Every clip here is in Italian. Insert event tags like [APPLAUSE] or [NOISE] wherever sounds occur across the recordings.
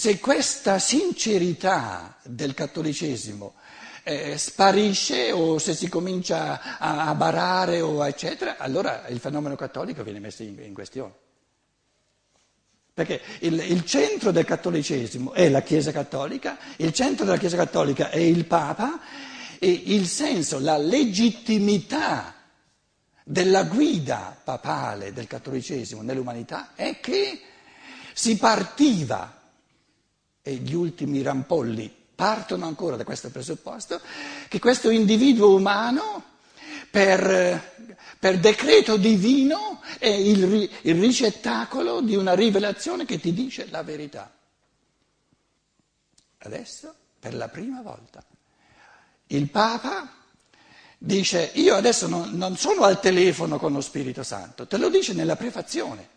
Se questa sincerità del cattolicesimo eh, sparisce o se si comincia a, a barare o eccetera, allora il fenomeno cattolico viene messo in, in questione. Perché il, il, centro del cattolicesimo è la Chiesa cattolica, il centro della Chiesa cattolica è il Papa e il senso, la legittimità della guida papale del cattolicesimo nell'umanità è che si partiva, e gli ultimi rampolli partono ancora da questo presupposto, che questo individuo umano per, per decreto divino è il, il ricettacolo di una rivelazione che ti dice la verità. Adesso, per la prima volta, il Papa dice io adesso non, non, sono al telefono con lo Spirito Santo, te lo dice nella prefazione.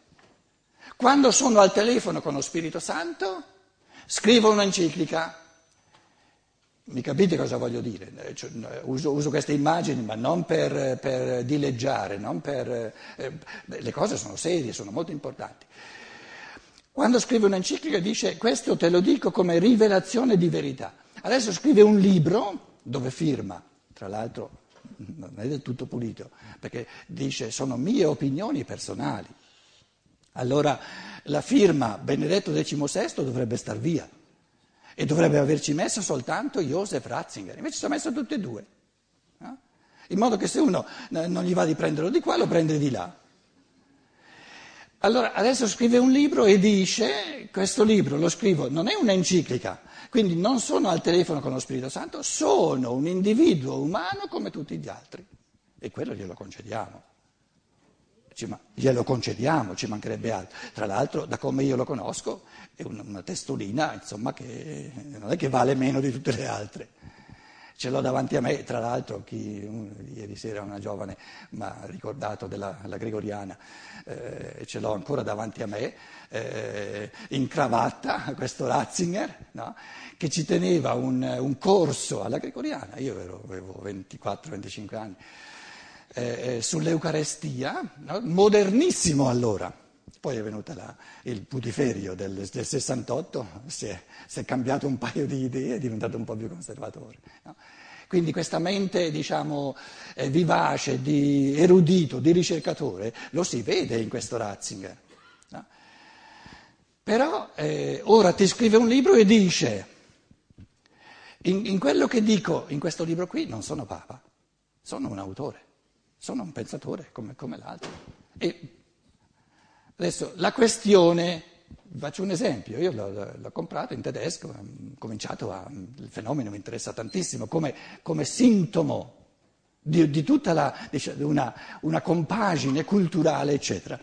Quando sono al telefono con lo Spirito Santo, scrivo un'enciclica mi capite cosa voglio dire? Eh, cioè, uso, uso, queste immagini, ma non per, per dileggiare, non per, eh, le cose sono serie, sono molto importanti. Quando scrive un'enciclica dice questo te lo dico come rivelazione di verità. Adesso scrive un libro dove firma, tra l'altro non è del tutto pulito, perché dice sono mie opinioni personali. Allora la firma Benedetto XVI dovrebbe star via e dovrebbe averci messo soltanto Joseph Ratzinger, invece ci ha messo tutti e due, no? in modo che se uno non gli va di prenderlo di qua, lo prende di là. Allora adesso scrive un libro e dice, questo libro lo scrivo, non è un'enciclica, quindi non sono al telefono con lo Spirito Santo, sono un individuo umano come tutti gli altri e quello glielo concediamo glielo concediamo, ci mancherebbe altro. Tra l'altro, da come io lo conosco, è una testolina, insomma, che non è che vale meno di tutte le altre. Ce l'ho davanti a me, tra l'altro, chi, ieri sera una giovane mi ha ricordato della Gregoriana, eh, ce l'ho ancora davanti a me, eh, in cravatta, [LAUGHS] questo Ratzinger, no? che ci teneva un, un, corso alla Gregoriana, io ero, avevo 24-25 anni eh, eh, sull'Eucarestia, no? modernissimo allora. Poi è venuto la, il putiferio del, del 68, si è, si è, cambiato un paio di idee, è diventato un po' più conservatore. No? Quindi questa mente, diciamo, eh, vivace, di erudito, di ricercatore, lo si vede in questo Ratzinger. No? Però eh, ora ti scrive un libro e dice, in, in quello che dico in questo libro qui non sono papa, sono un autore. Sono un pensatore come, come l'altro. E adesso la questione, faccio un esempio, io l'ho, l'ho comprato in tedesco, ho cominciato a, il fenomeno mi interessa tantissimo come, come sintomo di, di, tutta la, diciamo, una, una compagine culturale, eccetera.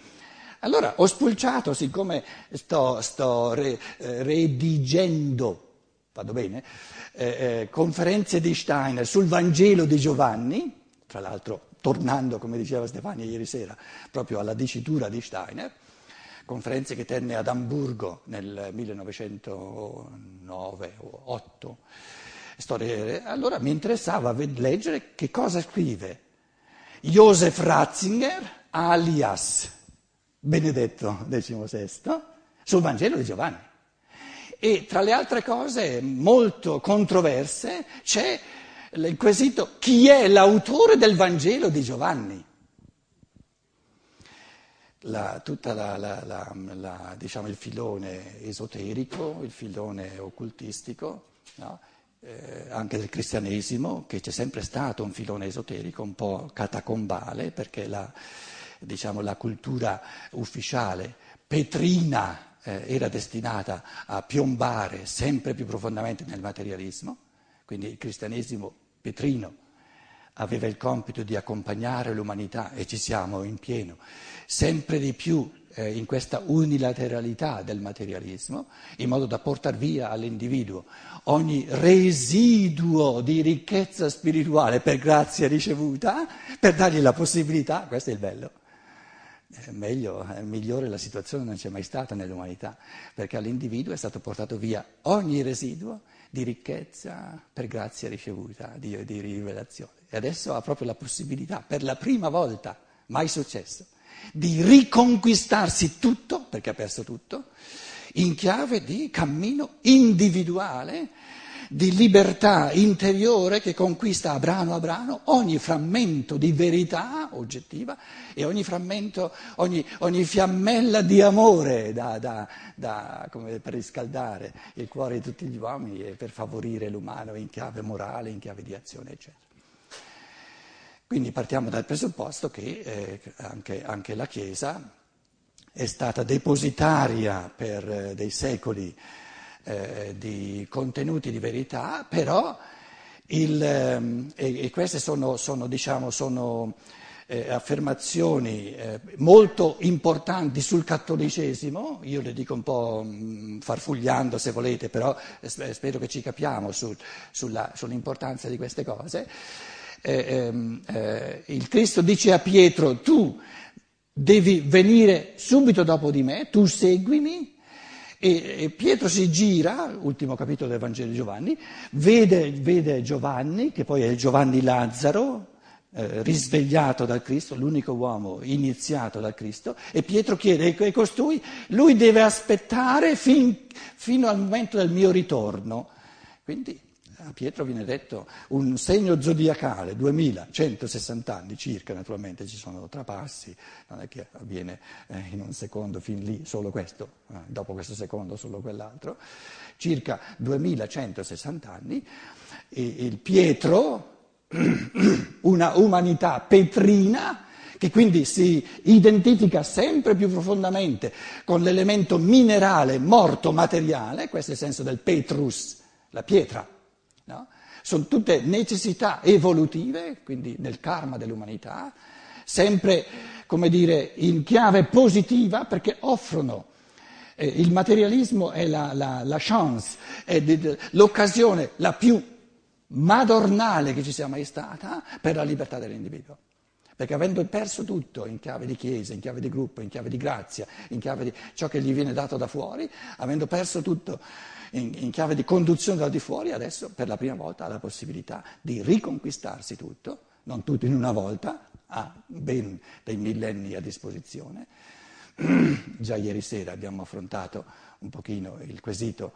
Allora ho spulciato, siccome sto, sto re, eh, redigendo, vado bene, eh, eh, conferenze di Steiner sul Vangelo di Giovanni, tra l'altro tornando, come diceva Stefania ieri sera, proprio alla dicitura di Steiner, conferenze che tenne ad Amburgo nel 1909 o 8, storie, allora mi interessava leggere che cosa scrive Josef Ratzinger alias Benedetto XVI sul Vangelo di Giovanni. E tra le altre cose molto controverse c'è il quesito chi è l'autore del Vangelo di Giovanni. La, tutto diciamo, il filone esoterico, il filone occultistico, no? eh, anche del cristianesimo, che c'è sempre stato un filone esoterico un po' catacombale, perché la, diciamo, la cultura ufficiale petrina eh, era destinata a piombare sempre più profondamente nel materialismo quindi il cristianesimo petrino aveva il compito di accompagnare l'umanità e ci siamo in pieno, sempre di più eh, in questa unilateralità del materialismo, in modo da portare via all'individuo ogni residuo di ricchezza spirituale per grazia ricevuta, per dargli la possibilità, questo è il bello, meglio, è migliore la situazione non c'è mai stata nell'umanità, perché all'individuo è stato portato via ogni residuo di ricchezza per grazia ricevuta, di, di rivelazione. E adesso ha proprio la possibilità, per la prima volta, mai successo, di riconquistarsi tutto, perché ha perso tutto, in chiave di cammino individuale, di libertà interiore che conquista a brano a brano ogni frammento di verità oggettiva e ogni frammento, ogni, ogni fiammella di amore da, da, da, per riscaldare il cuore di tutti gli uomini e per favorire l'umano in chiave morale, in chiave di azione, eccetera. Quindi partiamo dal presupposto che eh, anche, anche, la Chiesa è stata depositaria per eh, dei secoli eh, di contenuti di verità, però il, ehm, e, queste sono, sono, diciamo, sono eh, affermazioni eh, molto importanti sul cattolicesimo, io le dico un po' mm, farfugliando se volete, però spero che ci capiamo sul, sulla, sull'importanza di queste cose eh, ehm, eh, il Cristo dice a Pietro tu devi venire subito dopo di me, tu seguimi. E, Pietro si gira, ultimo capitolo del Vangelo di Giovanni, vede, vede Giovanni, che poi è Giovanni Lazzaro, eh, risvegliato dal Cristo, l'unico uomo iniziato dal Cristo, e Pietro chiede, e costui, lui deve aspettare fin, fino al momento del mio ritorno. Quindi a Pietro viene detto un segno zodiacale, 2160 anni circa, naturalmente ci sono trapassi, non è che avviene eh, in un secondo fin lì solo questo, eh, dopo questo secondo solo quell'altro, circa 2160 anni, e il Pietro, [CLEARS THROAT] una umanità petrina, che quindi si identifica sempre più profondamente con l'elemento minerale morto materiale, questo è il senso del Petrus, la pietra? Sono tutte necessità evolutive, quindi nel karma dell'umanità, sempre, come dire, in chiave positiva perché offrono. Eh, il materialismo è la, la, la chance, è l'occasione la più madornale che ci sia mai stata per la libertà dell'individuo. Perché avendo perso tutto in chiave di chiesa, in chiave di gruppo, in chiave di grazia, in chiave di ciò che gli viene dato da fuori, avendo perso tutto in, in chiave di conduzione dal di fuori, adesso per la prima volta ha la possibilità di riconquistarsi tutto, non tutto in una volta, ha ben dei millenni a disposizione. [CLEARS THROAT] Già ieri sera abbiamo affrontato un pochino il quesito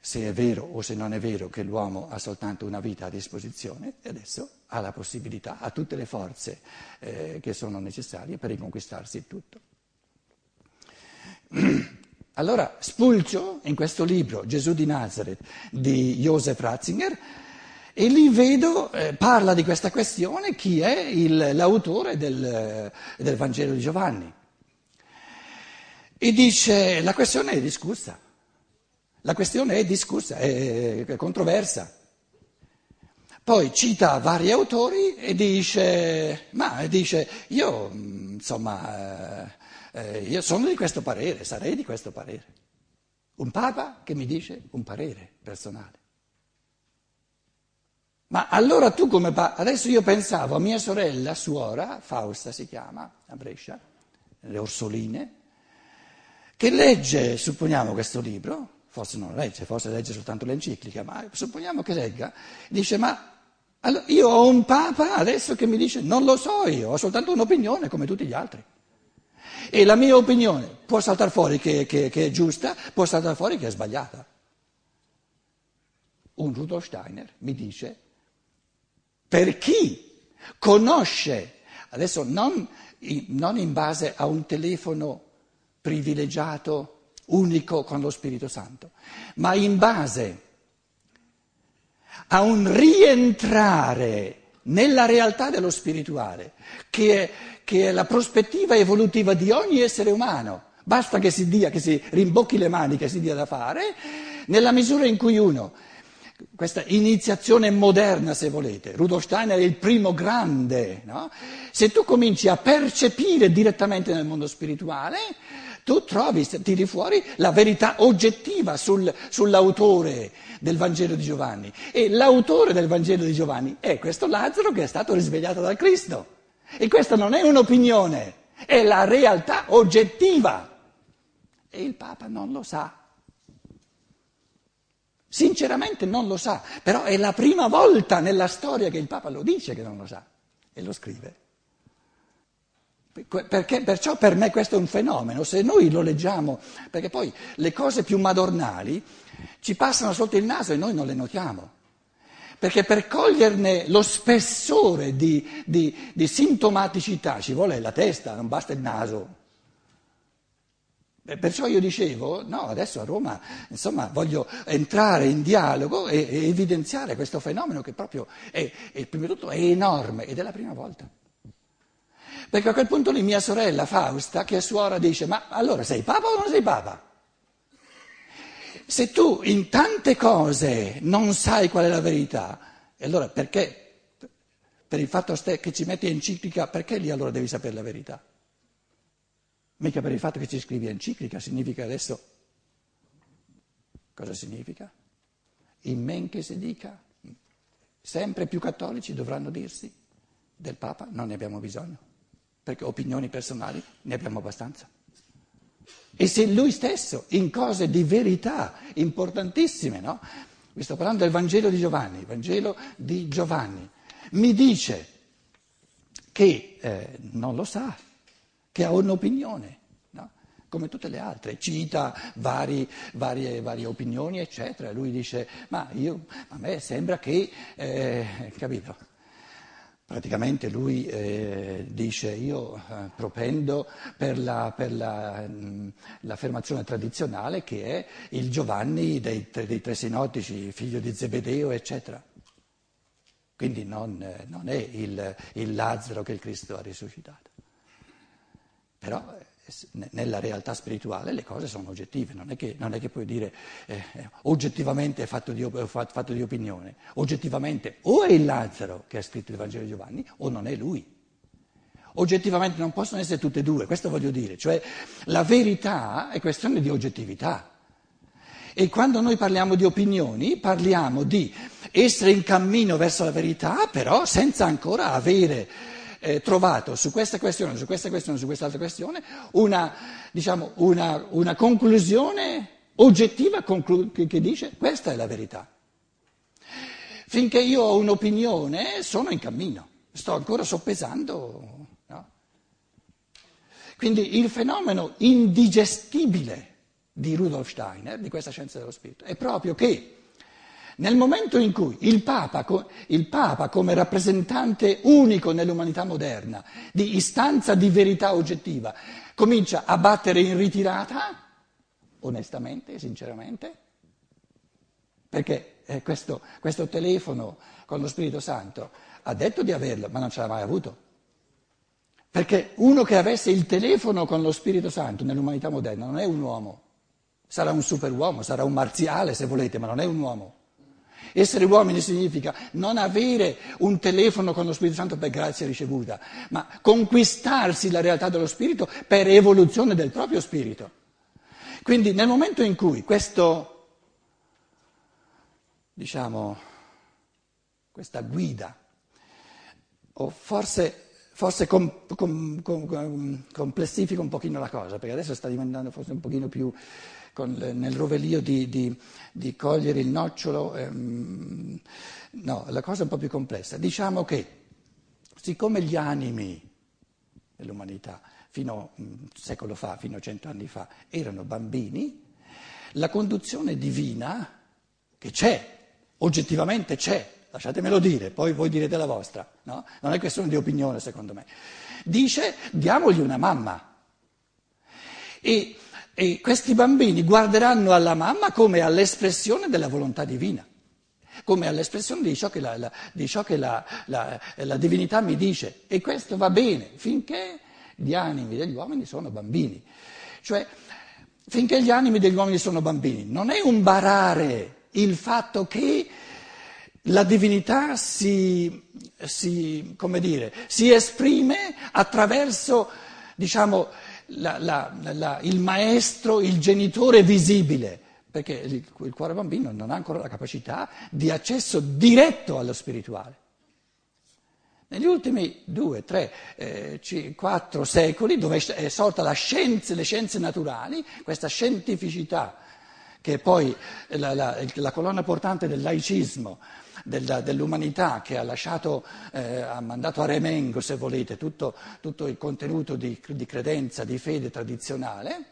se è vero o se non è vero che l'uomo ha soltanto una vita a disposizione e adesso ha la possibilità, ha tutte le forze eh, che sono necessarie per riconquistarsi tutto. [CLEARS THROAT] Allora spulcio in questo libro Gesù di Nazareth di Joseph Ratzinger e lì vedo, eh, parla di questa questione, chi è il, l'autore del, del Vangelo di Giovanni. E dice, la questione è discussa, la questione è discussa, è, controversa. Poi cita vari autori e dice, ma dice, io insomma eh, io sono di questo parere, sarei di questo parere. Un papa che mi dice un parere personale. Ma allora tu come papa, adesso io pensavo a mia sorella, suora, Fausta si chiama, a Brescia, le Orsoline, che legge, supponiamo, questo libro, forse non legge, forse legge soltanto l'enciclica, ma supponiamo che legga, dice ma allora, io ho un papa adesso che mi dice non lo so io, ho soltanto un'opinione come tutti gli altri. E la mia opinione può saltare fuori che, che, che è giusta, può saltare fuori che è sbagliata. Un Rudolf Steiner mi dice, per chi conosce, adesso non, non in base a un telefono privilegiato, unico con lo Spirito Santo, ma in base a un rientrare nella realtà dello spirituale, che è, che è la prospettiva evolutiva di ogni essere umano. Basta che si dia, che si rimbocchi le mani, che si dia da fare, nella misura in cui uno, questa iniziazione moderna se volete, Rudolf Steiner è il primo grande, no? se tu cominci a percepire direttamente nel mondo spirituale, tu trovi, tiri fuori la verità oggettiva sul, sull'autore del Vangelo di Giovanni. E l'autore del Vangelo di Giovanni è questo Lazzaro che è stato risvegliato dal Cristo. E questa non è un'opinione, è la realtà oggettiva. E il Papa non lo sa. Sinceramente non lo sa, però è la prima volta nella storia che il Papa lo dice che non lo sa e lo scrive. Perché, perciò per me questo è un fenomeno, se noi lo leggiamo, perché poi le cose più madornali ci passano sotto il naso e noi non le notiamo. Perché per coglierne lo spessore di, di, di sintomaticità ci vuole la testa, non basta il naso. Perciò io dicevo, no, adesso a Roma, insomma, voglio entrare in dialogo e, e evidenziare questo fenomeno che proprio è, è, prima di tutto, è enorme ed è la prima volta. Perché a quel punto lì mia sorella Fausta, che è suora, dice, ma allora sei papa o non sei papa? Se tu in tante cose non sai qual è la verità, allora perché, per il fatto che ci metti enciclica, perché lì allora devi sapere la verità? Mica per il fatto che ci scrivi enciclica, significa adesso... Cosa significa? In men che si dica, sempre più cattolici dovranno dirsi, del Papa non ne abbiamo bisogno, perché opinioni personali ne abbiamo abbastanza. E se lui stesso, in cose di verità importantissime, no? Vi sto parlando del Vangelo di Giovanni, Vangelo di Giovanni, mi dice che eh, non lo sa, che ha un'opinione, no? come tutte le altre, cita vari, varie, varie, opinioni, eccetera. Lui dice, ma io, a me sembra che, eh, capito? Praticamente lui eh, dice io eh, propendo per, la, per la, mh, l'affermazione tradizionale che è il Giovanni dei, dei tre sinottici, figlio di Zebedeo, eccetera. Quindi non, non è il, il Lazzaro che il Cristo ha risuscitato. Però eh, nella realtà spirituale le cose sono oggettive, non è che, non è che puoi dire eh, eh oggettivamente è fatto di, fatto di, opinione, oggettivamente o è il Lazzaro che ha scritto il Vangelo di Giovanni o non è lui. Oggettivamente non possono essere tutte e due, questo voglio dire, cioè la verità è questione di oggettività. E quando noi parliamo di opinioni parliamo di essere in cammino verso la verità, però senza ancora avere eh, trovato su questa questione, su questa questione, su quest'altra questione, una, diciamo, una, una conclusione oggettiva conclu- che, dice questa è la verità. Finché io ho un'opinione sono in cammino, sto ancora soppesando. No? Quindi il fenomeno indigestibile di Rudolf Steiner, di questa scienza dello spirito, è proprio che nel momento in cui il Papa, il Papa, come rappresentante unico nell'umanità moderna di istanza di verità oggettiva, comincia a battere in ritirata, onestamente e sinceramente, perché eh, questo, questo telefono con lo Spirito Santo ha detto di averlo, ma non ce l'ha mai avuto. Perché uno che avesse il telefono con lo Spirito Santo nell'umanità moderna non è un uomo, sarà un superuomo, sarà un marziale se volete, ma non è un uomo. Essere uomini significa non avere un telefono con lo Spirito Santo per grazia ricevuta, ma conquistarsi la realtà dello Spirito per evoluzione del proprio Spirito. Quindi nel momento in cui questo, diciamo, questa guida, o forse forse com, com, com, complessifica un pochino la cosa, perché adesso sta diventando forse un pochino più con, nel rovelio di, di, di, cogliere il nocciolo. Ehm, no, la cosa è un po' più complessa. Diciamo che siccome gli animi dell'umanità fino a un secolo fa, fino a cento anni fa, erano bambini, la conduzione divina, che c'è, oggettivamente c'è, lasciatemelo dire, poi voi direte la vostra, no? non è questione di opinione secondo me, dice diamogli una mamma. E e questi bambini guarderanno alla mamma come all'espressione della volontà divina, come all'espressione di ciò che, la, la, di ciò che la, la, divinità mi dice. E questo va bene finché gli animi degli uomini sono bambini. Cioè, finché gli animi degli uomini sono bambini, non è un barare il fatto che la divinità si, si, dire, si esprime attraverso, diciamo, la, la, il maestro, il genitore visibile, perché il, il cuore bambino non ha ancora la capacità di accesso diretto allo spirituale. Negli ultimi due, tre, eh, quattro secoli, dove è sorta la scienza, le scienze naturali, questa scientificità che è poi la, la, la colonna portante del laicismo, della, dell'umanità, che ha, lasciato, eh, ha mandato a remengo, se volete, tutto, tutto il contenuto di, di credenza, di fede tradizionale,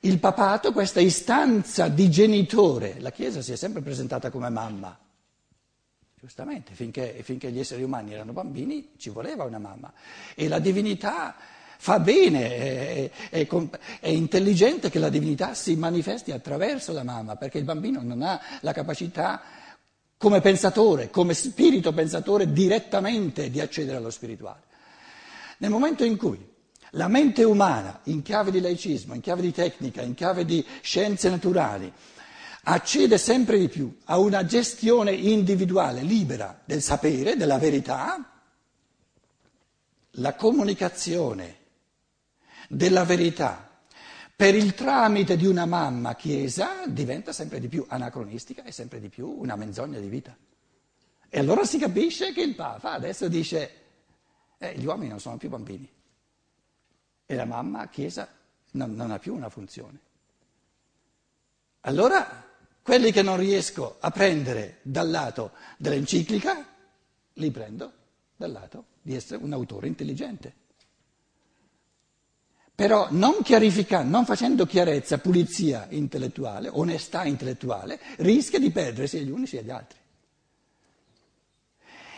il papato, questa istanza di genitore, la Chiesa si è sempre presentata come mamma, giustamente, finché, finché, gli esseri umani erano bambini ci voleva una mamma. E la divinità fa bene, è, è, è, intelligente che la divinità si manifesti attraverso la mamma, perché il bambino non ha la capacità come pensatore, come spirito pensatore direttamente di accedere allo spirituale. Nel momento in cui la mente umana, in chiave di laicismo, in chiave di tecnica, in chiave di scienze naturali, accede sempre di più a una gestione individuale, libera del sapere, della verità, la comunicazione della verità per il tramite di una mamma chiesa diventa sempre di più anacronistica e sempre di più una menzogna di vita. E allora si capisce che il Papa adesso dice eh, gli uomini non sono più bambini e la mamma chiesa non, non ha più una funzione. Allora quelli che non riesco a prendere dal lato dell'enciclica, li prendo dal lato di essere un autore intelligente. Però non chiarificando, non facendo chiarezza, pulizia intellettuale, onestà intellettuale, rischia di perdere sia gli uni sia gli altri.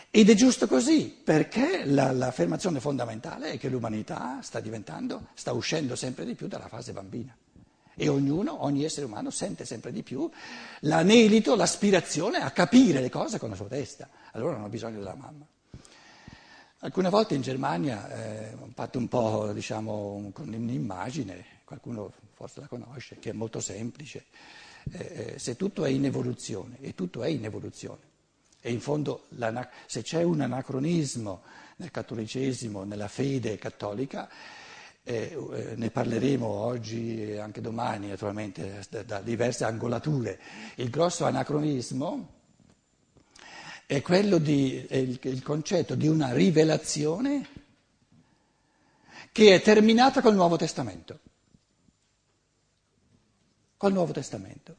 Ed è giusto così, perché la, l'affermazione fondamentale è che l'umanità sta diventando, sta uscendo sempre di più dalla fase bambina. E ognuno, ogni essere umano sente sempre di più l'anelito, l'aspirazione a capire le cose con la sua testa. Allora non ha bisogno della mamma. Alcune volte in Germania eh, ho fatto un po', diciamo, con un'immagine, qualcuno forse la conosce, che è molto semplice. Eh, eh se tutto è in evoluzione, e tutto è in evoluzione, e in fondo se c'è un anacronismo nel cattolicesimo, nella fede cattolica, eh, eh, ne parleremo oggi e anche domani naturalmente da, da diverse angolature. Il grosso anacronismo è quello di, è il, il concetto di una rivelazione che è terminata col Nuovo Testamento. Col Nuovo Testamento.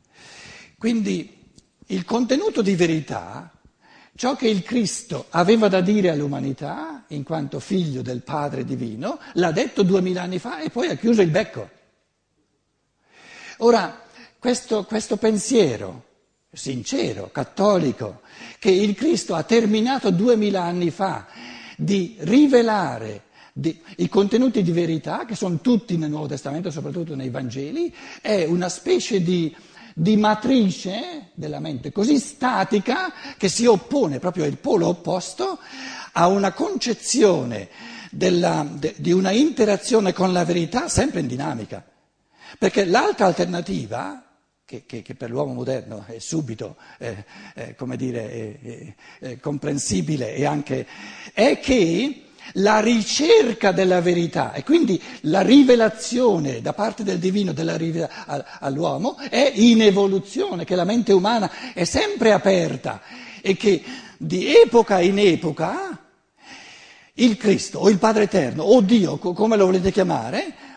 Quindi il contenuto di verità, ciò che il Cristo aveva da dire all'umanità, in quanto figlio del Padre Divino, l'ha detto duemila anni fa e poi ha chiuso il becco. Ora, questo, questo pensiero sincero, cattolico, che il Cristo ha terminato duemila anni fa di rivelare di, i contenuti di verità, che sono tutti nel Nuovo Testamento, soprattutto nei Vangeli, è una specie di, di matrice della mente così statica che si oppone, proprio il polo opposto, a una concezione della, de, di una interazione con la verità sempre in dinamica. Perché l'altra alternativa che, che, che, per l'uomo moderno è subito, eh, eh, come dire, eh, comprensibile e anche, è che la ricerca della verità e quindi la rivelazione da parte del divino della verità all'uomo è in evoluzione, che la mente umana è sempre aperta e che di epoca in epoca il Cristo o il Padre Eterno o Dio, come lo volete chiamare,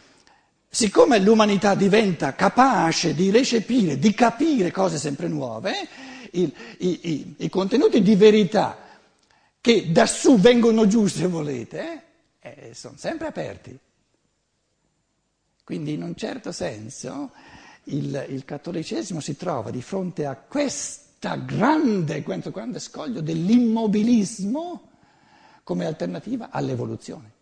Siccome l'umanità diventa capace di recepire, di capire cose sempre nuove, il, i, i, i, contenuti di verità che da su vengono giù, se volete, eh, sono sempre aperti. Quindi in un certo senso il, il, cattolicesimo si trova di fronte a questa grande, questo grande scoglio dell'immobilismo come alternativa all'evoluzione.